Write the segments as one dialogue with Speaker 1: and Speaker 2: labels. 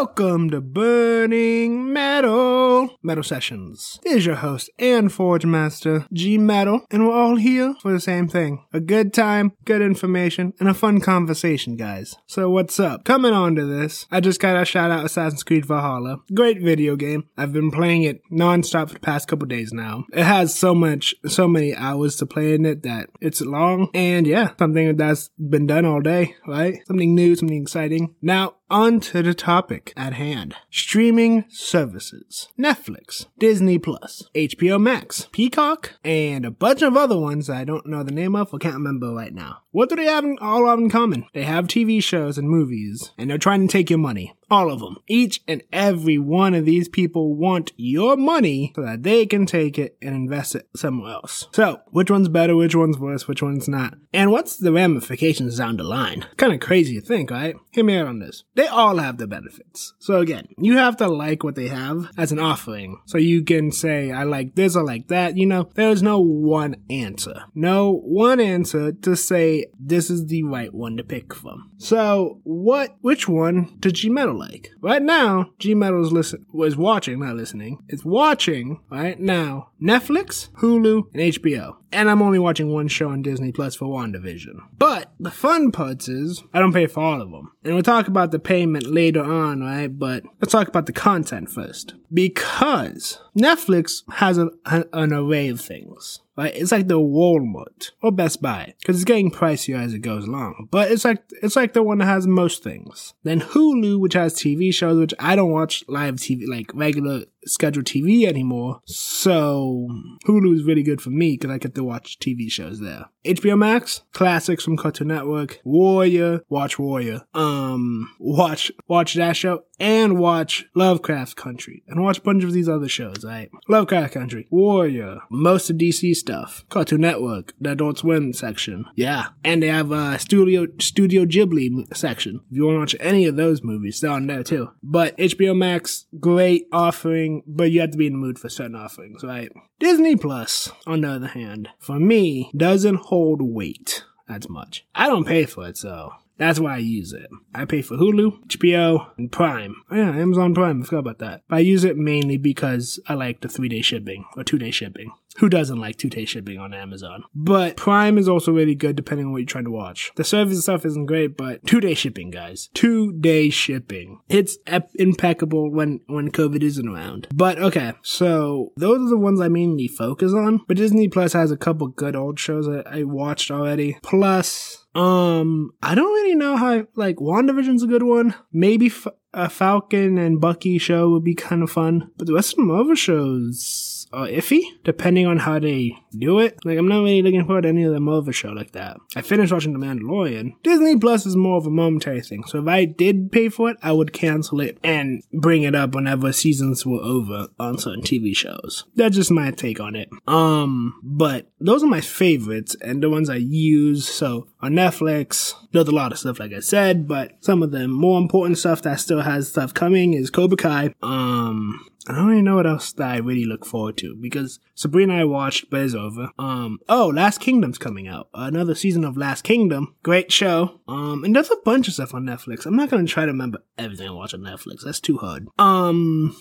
Speaker 1: Welcome to Burning Metal Metal Sessions. Is your host and Forge Master, G Metal, and we're all here for the same thing. A good time, good information, and a fun conversation, guys. So what's up? Coming on to this, I just gotta shout out Assassin's Creed Valhalla. Great video game. I've been playing it non-stop for the past couple days now. It has so much, so many hours to play in it that it's long, and yeah, something that's been done all day, right? Something new, something exciting. Now, on to the topic at hand. Streaming services. Netflix, Disney Plus, HBO Max, Peacock, and a bunch of other ones I don't know the name of or can't remember right now. What do they have in, all have in common? They have TV shows and movies, and they're trying to take your money. All of them. Each and every one of these people want your money so that they can take it and invest it somewhere else. So, which one's better, which one's worse, which one's not? And what's the ramifications down the line? Kind of crazy to think, right? Hear me out on this. They all have the benefits. So again, you have to like what they have as an offering. So you can say, I like this, I like that. You know, there's no one answer. No one answer to say this is the right one to pick from. So what, which one did G Metal like? Right now, G Metal is listen, was watching, not listening. It's watching right now Netflix, Hulu, and HBO. And I'm only watching one show on Disney Plus for WandaVision. But the fun parts is I don't pay for all of them. And we'll talk about the payment later on, right? But let's talk about the content first. Because Netflix has an, an array of things. Right? It's like the Walmart or Best Buy because it's getting pricier as it goes along. But it's like it's like the one that has most things. Then Hulu, which has TV shows, which I don't watch live TV like regular scheduled TV anymore. So Hulu is really good for me because I get to watch TV shows there. HBO Max, classics from Cartoon Network, Warrior, watch Warrior, um, watch watch that show, and watch Lovecraft Country, and watch a bunch of these other shows. Right, Lovecraft Country, Warrior, most of DC stuff, Cartoon Network, the Adult Swim section, yeah, and they have a Studio Studio Ghibli section. If you want to watch any of those movies, they're on there too. But HBO Max, great offering, but you have to be in the mood for certain offerings, right? Disney Plus, on the other hand, for me, doesn't hold weight as much. I don't pay for it, so that's why I use it. I pay for Hulu, HBO, and Prime. Oh yeah, Amazon Prime. I forgot about that. But I use it mainly because I like the three day shipping or two day shipping. Who doesn't like two day shipping on Amazon? But Prime is also really good depending on what you're trying to watch. The service itself isn't great, but two day shipping, guys. Two day shipping. It's ep- impeccable when, when COVID isn't around. But okay, so those are the ones I mainly focus on. But Disney Plus has a couple good old shows that I watched already. Plus, um, I don't really know how, like, WandaVision's a good one. Maybe F- a Falcon and Bucky show would be kind of fun. But the rest of the Marvel shows are iffy, depending on how they do it. Like, I'm not really looking forward to any of the Marvel show like that. I finished watching The Mandalorian. Disney Plus is more of a momentary thing. So if I did pay for it, I would cancel it and bring it up whenever seasons were over on certain TV shows. That's just my take on it. Um, but those are my favorites and the ones I use. So on Netflix, there's a lot of stuff, like I said, but some of the more important stuff that still has stuff coming is Cobra Kai. Um, I don't really know what else that I really look forward to because Sabrina and I watched, but it's over. Um, oh, Last Kingdom's coming out. Another season of Last Kingdom. Great show. Um, and there's a bunch of stuff on Netflix. I'm not gonna try to remember everything I watch on Netflix. That's too hard. Um,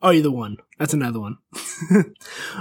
Speaker 1: Oh, you're the one. That's another one.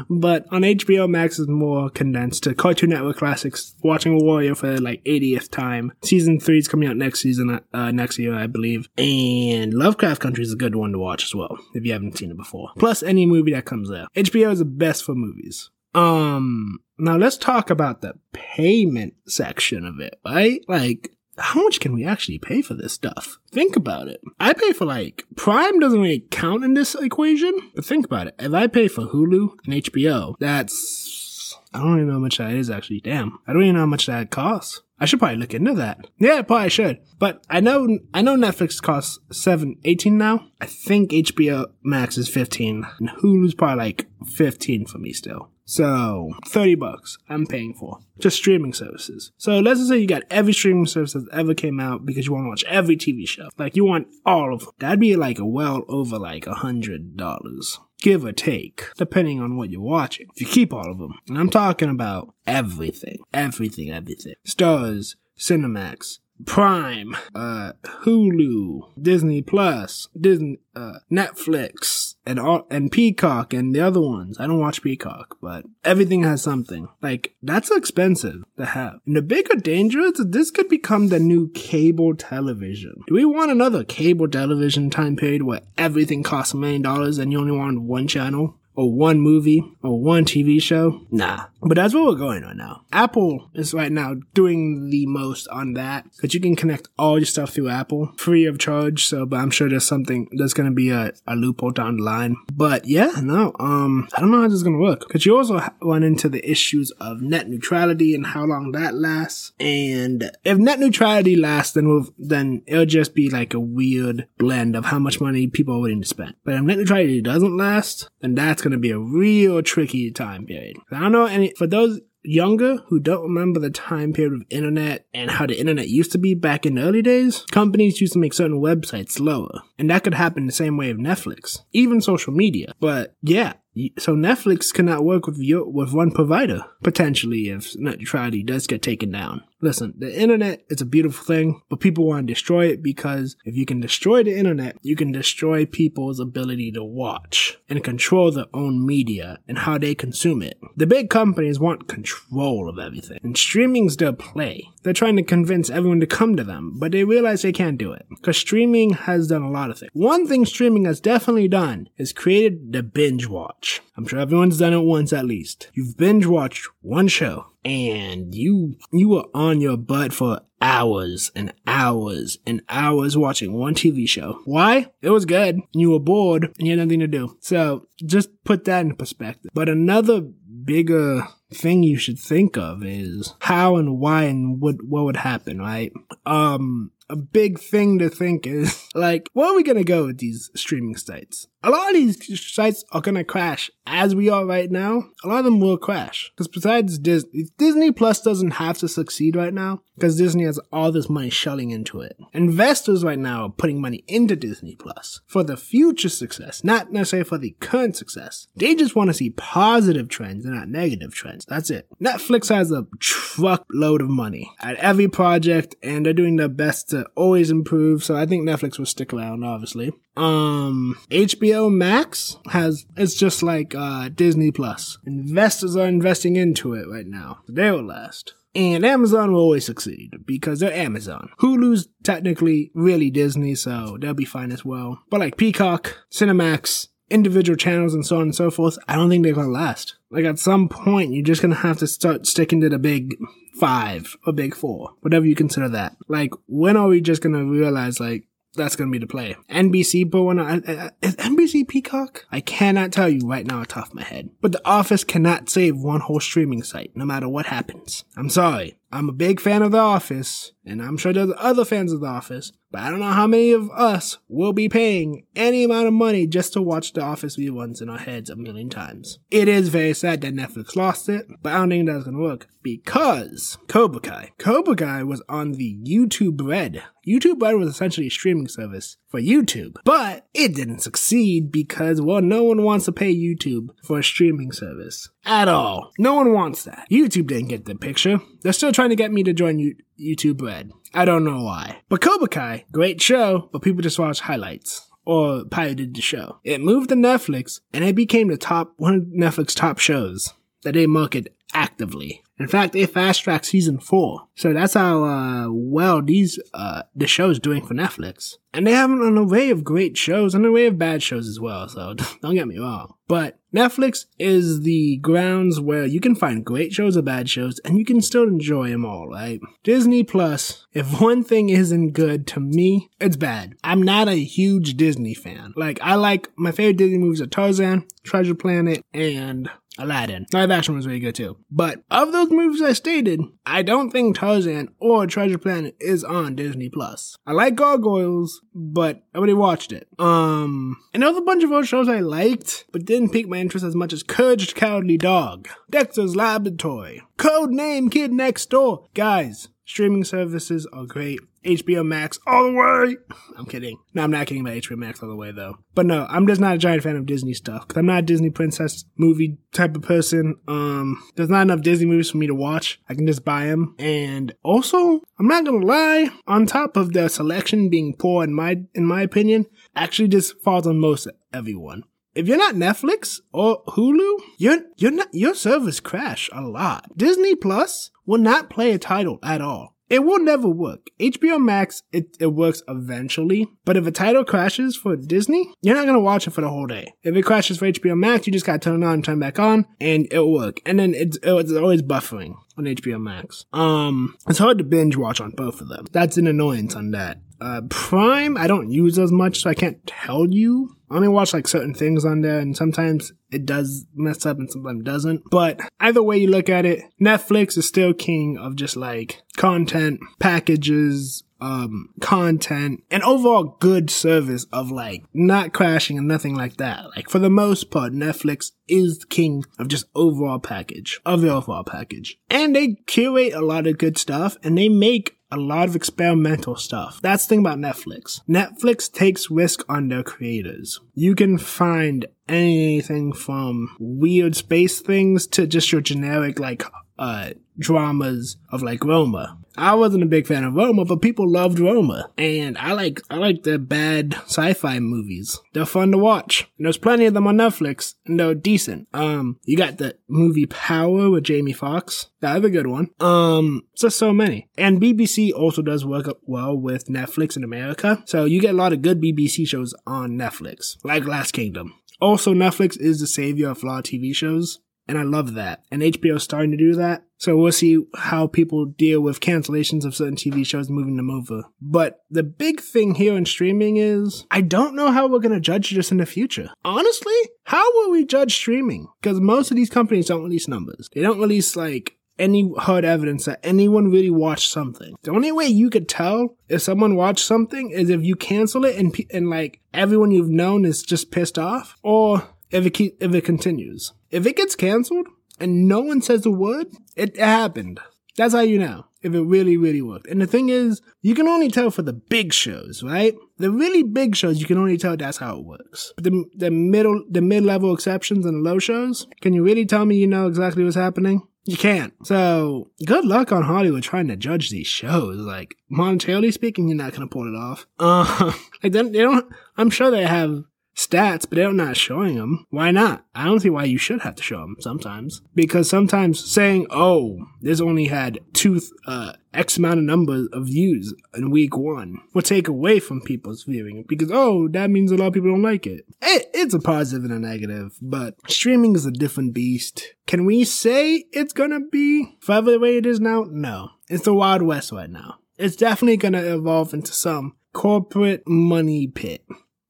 Speaker 1: but on HBO Max is more condensed to Cartoon Network classics. Watching Warrior for like 80th time. Season three is coming out next season, uh, next year, I believe. And Lovecraft Country is a good one to watch as well, if you haven't seen it before. Plus any movie that comes there. HBO is the best for movies. Um, now let's talk about the payment section of it, right? Like, how much can we actually pay for this stuff? Think about it. I pay for like Prime doesn't really count in this equation, but think about it. If I pay for Hulu and HBO, that's I don't even know how much that is actually. Damn, I don't even know how much that costs. I should probably look into that. Yeah, probably should. But I know I know Netflix costs seven, 18 now. I think HBO Max is 15. And Hulu's probably like 15 for me still. So, 30 bucks I'm paying for. Just streaming services. So let's just say you got every streaming service that ever came out because you want to watch every TV show. Like you want all of them. That'd be like a well over like a hundred dollars. Give or take, depending on what you're watching. If you keep all of them. And I'm talking about everything. Everything, everything. Starz, Cinemax, Prime, uh, Hulu, Disney Plus, Disney, uh, Netflix, and all, and Peacock and the other ones. I don't watch Peacock, but everything has something. Like, that's expensive to have. And the bigger danger is that this could become the new cable television. Do we want another cable television time period where everything costs a million dollars and you only want one channel? or one movie or one TV show. Nah. But that's what we're going on now. Apple is right now doing the most on that because you can connect all your stuff through Apple free of charge. So, but I'm sure there's something, there's going to be a, a loophole down the line. But yeah, no, um, I don't know how this is going to work because you also run into the issues of net neutrality and how long that lasts. And if net neutrality lasts, then we'll, then it'll just be like a weird blend of how much money people are willing to spend. But if net neutrality doesn't last, then that's going to be a real tricky time period. I don't know any, for those younger who don't remember the time period of internet and how the internet used to be back in the early days, companies used to make certain websites slower. And that could happen the same way of Netflix, even social media. But yeah, so Netflix cannot work with your, with one provider potentially if net neutrality does get taken down. Listen, the internet is a beautiful thing, but people want to destroy it because if you can destroy the internet, you can destroy people's ability to watch and control their own media and how they consume it. The big companies want control of everything, and streaming's their play. They're trying to convince everyone to come to them, but they realize they can't do it because streaming has done a lot of things. One thing streaming has definitely done is created the binge watch. I'm sure everyone's done it once at least. You've binge watched one show and you you were on your butt for hours and hours and hours watching one TV show. Why? It was good. You were bored and you had nothing to do. So just put that in perspective. But another bigger thing you should think of is how and why and what what would happen, right? Um a big thing to think is like, where are we gonna go with these streaming sites? A lot of these sites are gonna crash as we are right now. A lot of them will crash. Because besides Disney, Disney Plus doesn't have to succeed right now because Disney has all this money shelling into it. Investors right now are putting money into Disney Plus for the future success, not necessarily for the current success. They just want to see positive trends and not negative trends. That's it. Netflix has a truckload of money at every project and they're doing their best to always improve. So I think Netflix will stick around, obviously. Um, HBO Max has, it's just like, uh, Disney Plus. Investors are investing into it right now. They will last. And Amazon will always succeed because they're Amazon. Hulu's technically really Disney, so they'll be fine as well. But like Peacock, Cinemax, individual channels and so on and so forth, I don't think they're gonna last. Like at some point, you're just gonna have to start sticking to the big five or big four, whatever you consider that. Like, when are we just gonna realize like, that's going to be the play. NBC, but when I, uh, uh, is NBC Peacock? I cannot tell you right now off my head. But The Office cannot save one whole streaming site, no matter what happens. I'm sorry. I'm a big fan of The Office, and I'm sure there's other fans of The Office, but I don't know how many of us will be paying any amount of money just to watch The Office reruns in our heads a million times. It is very sad that Netflix lost it, but I don't think that's gonna work because Cobra Kai. Cobra Kai was on the YouTube Red. YouTube Red was essentially a streaming service for YouTube, but it didn't succeed because, well, no one wants to pay YouTube for a streaming service at all. No one wants that. YouTube didn't get the picture. They're still trying to get me to join U- YouTube Red. I don't know why. But Cobra Kai, great show, but people just watch highlights or pirated the show. It moved to Netflix and it became the top one of Netflix top shows that they market actively. In fact, they fast tracked season four. So that's how uh, well these uh, the show's doing for Netflix. And they have an array of great shows and an array of bad shows as well, so don't get me wrong. But Netflix is the grounds where you can find great shows or bad shows and you can still enjoy them all, right? Disney Plus, if one thing isn't good to me, it's bad. I'm not a huge Disney fan. Like, I like my favorite Disney movies are Tarzan, Treasure Planet, and Aladdin. Live action was really good too. But of those movies I stated, I don't think Tarzan or Treasure Planet is on Disney Plus. I like Gargoyles, but I watched it. Um, there was a bunch of other shows I liked, but didn't pique my interest as much as Courage Cowardly Dog, Dexter's Laboratory, Code Name Kid Next Door. Guys, streaming services are great. HBO Max all the way. I'm kidding. No, I'm not kidding about HBO Max all the way though. But no, I'm just not a giant fan of Disney stuff because I'm not a Disney princess movie type of person. Um, there's not enough Disney movies for me to watch. I can just buy them. And also, I'm not gonna lie. On top of the selection being poor in my in my opinion, actually just falls on most everyone if you're not Netflix or Hulu, your your not your service crash a lot. Disney Plus will not play a title at all. It will never work. HBO Max, it, it works eventually, but if a title crashes for Disney, you're not gonna watch it for the whole day. If it crashes for HBO Max, you just gotta turn it on and turn back on, and it'll work. And then it's, it's always buffering on HBO Max. Um, it's hard to binge watch on both of them. That's an annoyance on that. Uh, Prime, I don't use as much, so I can't tell you. I only watch like certain things on there, and sometimes it does mess up and sometimes doesn't. But either way you look at it, Netflix is still king of just like content, packages, um, content, and overall good service of like not crashing and nothing like that. Like for the most part, Netflix is king of just overall package, of the overall package. And they curate a lot of good stuff and they make a lot of experimental stuff. That's the thing about Netflix. Netflix takes risk on their creators. You can find anything from weird space things to just your generic like uh dramas of like Roma. I wasn't a big fan of Roma, but people loved Roma. And I like, I like the bad sci-fi movies. They're fun to watch. And there's plenty of them on Netflix and they're decent. Um, you got the movie Power with Jamie Foxx. That's a good one. Um, just so many. And BBC also does work well with Netflix in America. So you get a lot of good BBC shows on Netflix, like Last Kingdom. Also, Netflix is the savior of a lot of TV shows. And I love that. And HBO is starting to do that. So we'll see how people deal with cancellations of certain TV shows moving them over. But the big thing here in streaming is I don't know how we're going to judge this in the future. Honestly, how will we judge streaming? Because most of these companies don't release numbers. They don't release like any hard evidence that anyone really watched something. The only way you could tell if someone watched something is if you cancel it and, and like everyone you've known is just pissed off or if it keep, if it continues. If it gets canceled and no one says a word, it happened. That's how you know if it really, really worked. And the thing is, you can only tell for the big shows, right? The really big shows, you can only tell that's how it works. But the, the middle, the mid-level exceptions and the low shows, can you really tell me you know exactly what's happening? You can't. So, good luck on Hollywood trying to judge these shows. Like, monetarily speaking, you're not gonna pull it off. Uh, like, they don't, I'm sure they have stats, but they're not showing them. Why not? I don't see why you should have to show them sometimes. Because sometimes saying, oh, this only had two, uh, X amount of number of views in week one will take away from people's viewing because, oh, that means a lot of people don't like it. it. It's a positive and a negative, but streaming is a different beast. Can we say it's gonna be forever the way it is now? No. It's the Wild West right now. It's definitely gonna evolve into some corporate money pit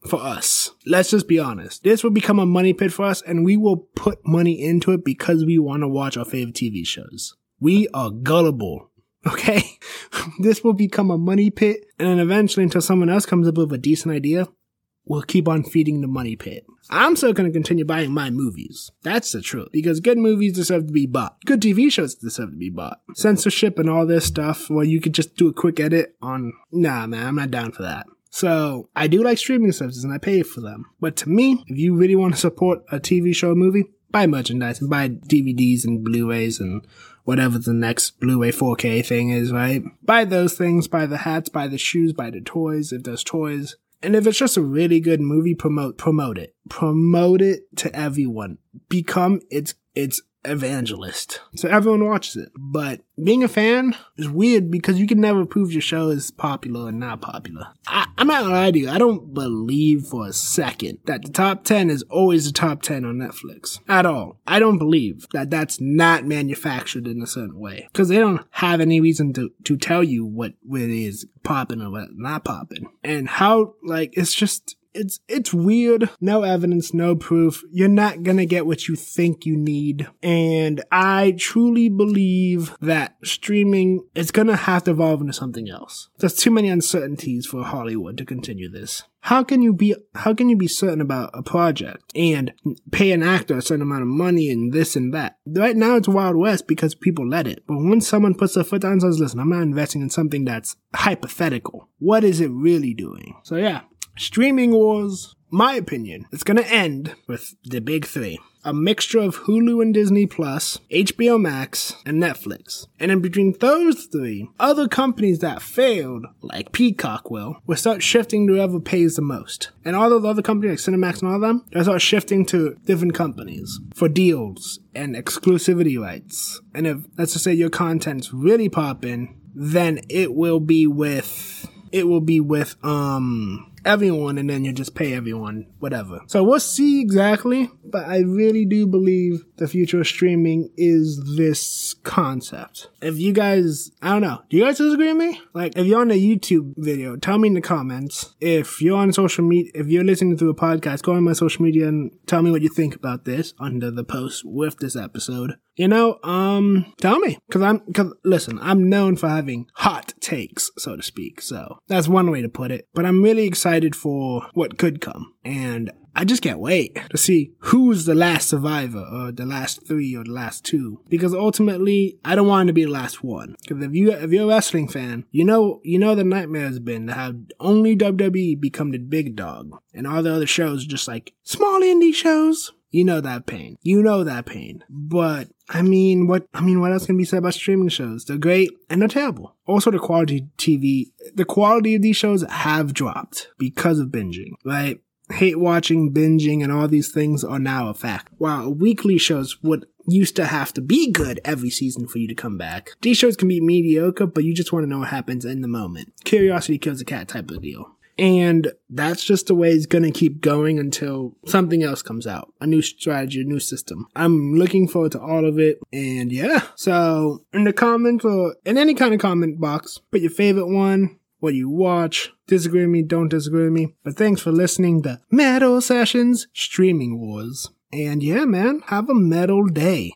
Speaker 1: for us. Let's just be honest. This will become a money pit for us and we will put money into it because we want to watch our favorite TV shows. We are gullible. Okay? this will become a money pit and then eventually until someone else comes up with a decent idea, we'll keep on feeding the money pit. I'm still going to continue buying my movies. That's the truth. Because good movies deserve to be bought. Good TV shows deserve to be bought. Censorship and all this stuff, well, you could just do a quick edit on, nah man, I'm not down for that. So I do like streaming services and I pay for them. But to me, if you really want to support a TV show or movie, buy merchandise and buy DVDs and Blu-rays and whatever the next Blu-ray 4K thing is, right? Buy those things, buy the hats, buy the shoes, buy the toys if there's toys. And if it's just a really good movie, promote promote it. Promote it to everyone. Become its its evangelist. So everyone watches it. But being a fan is weird because you can never prove your show is popular or not popular. I, am not gonna lie to you, I don't believe for a second that the top 10 is always the top 10 on Netflix. At all. I don't believe that that's not manufactured in a certain way. Because they don't have any reason to, to tell you what, what is popping or what not popping. And how, like, it's just, it's it's weird. No evidence, no proof. You're not gonna get what you think you need. And I truly believe that streaming is gonna have to evolve into something else. There's too many uncertainties for Hollywood to continue this. How can you be how can you be certain about a project and pay an actor a certain amount of money and this and that? Right now it's Wild West because people let it. But when someone puts their foot down and says, listen, I'm not investing in something that's hypothetical, what is it really doing? So yeah, streaming wars, my opinion, it's gonna end with the big three a mixture of Hulu and Disney Plus, HBO Max, and Netflix. And in between those three, other companies that failed, like Peacock will, will start shifting to whoever pays the most. And all those other companies like Cinemax and all of them, they'll start shifting to different companies for deals and exclusivity rights. And if, let's just say your content's really popping, then it will be with, it will be with, um, everyone and then you just pay everyone whatever. So we'll see exactly, but I really do believe the future of streaming is this concept. If you guys, I don't know, do you guys disagree with me? Like, if you're on a YouTube video, tell me in the comments. If you're on social media, if you're listening to a podcast, go on my social media and tell me what you think about this under the post with this episode. You know, um, tell me. Cause I'm, cause listen, I'm known for having hot takes, so to speak. So that's one way to put it. But I'm really excited for what could come. And I just can't wait to see who's the last survivor or the last three or the last two. Because ultimately, I don't want to be the last one. Because if you if you're a wrestling fan, you know you know the nightmare has been to have only WWE become the big dog, and all the other shows just like small indie shows. You know that pain. You know that pain. But I mean, what I mean, what else can be said about streaming shows? They're great and they're terrible. Also, the quality TV, the quality of these shows have dropped because of binging, right? hate watching, binging, and all these things are now a fact. While weekly shows would used to have to be good every season for you to come back. These shows can be mediocre, but you just want to know what happens in the moment. Curiosity kills a cat type of deal. And that's just the way it's gonna keep going until something else comes out. A new strategy, a new system. I'm looking forward to all of it. And yeah. So in the comments or in any kind of comment box, put your favorite one, what you watch. Disagree with me, don't disagree with me. But thanks for listening to Metal Sessions Streaming Wars. And yeah, man, have a metal day.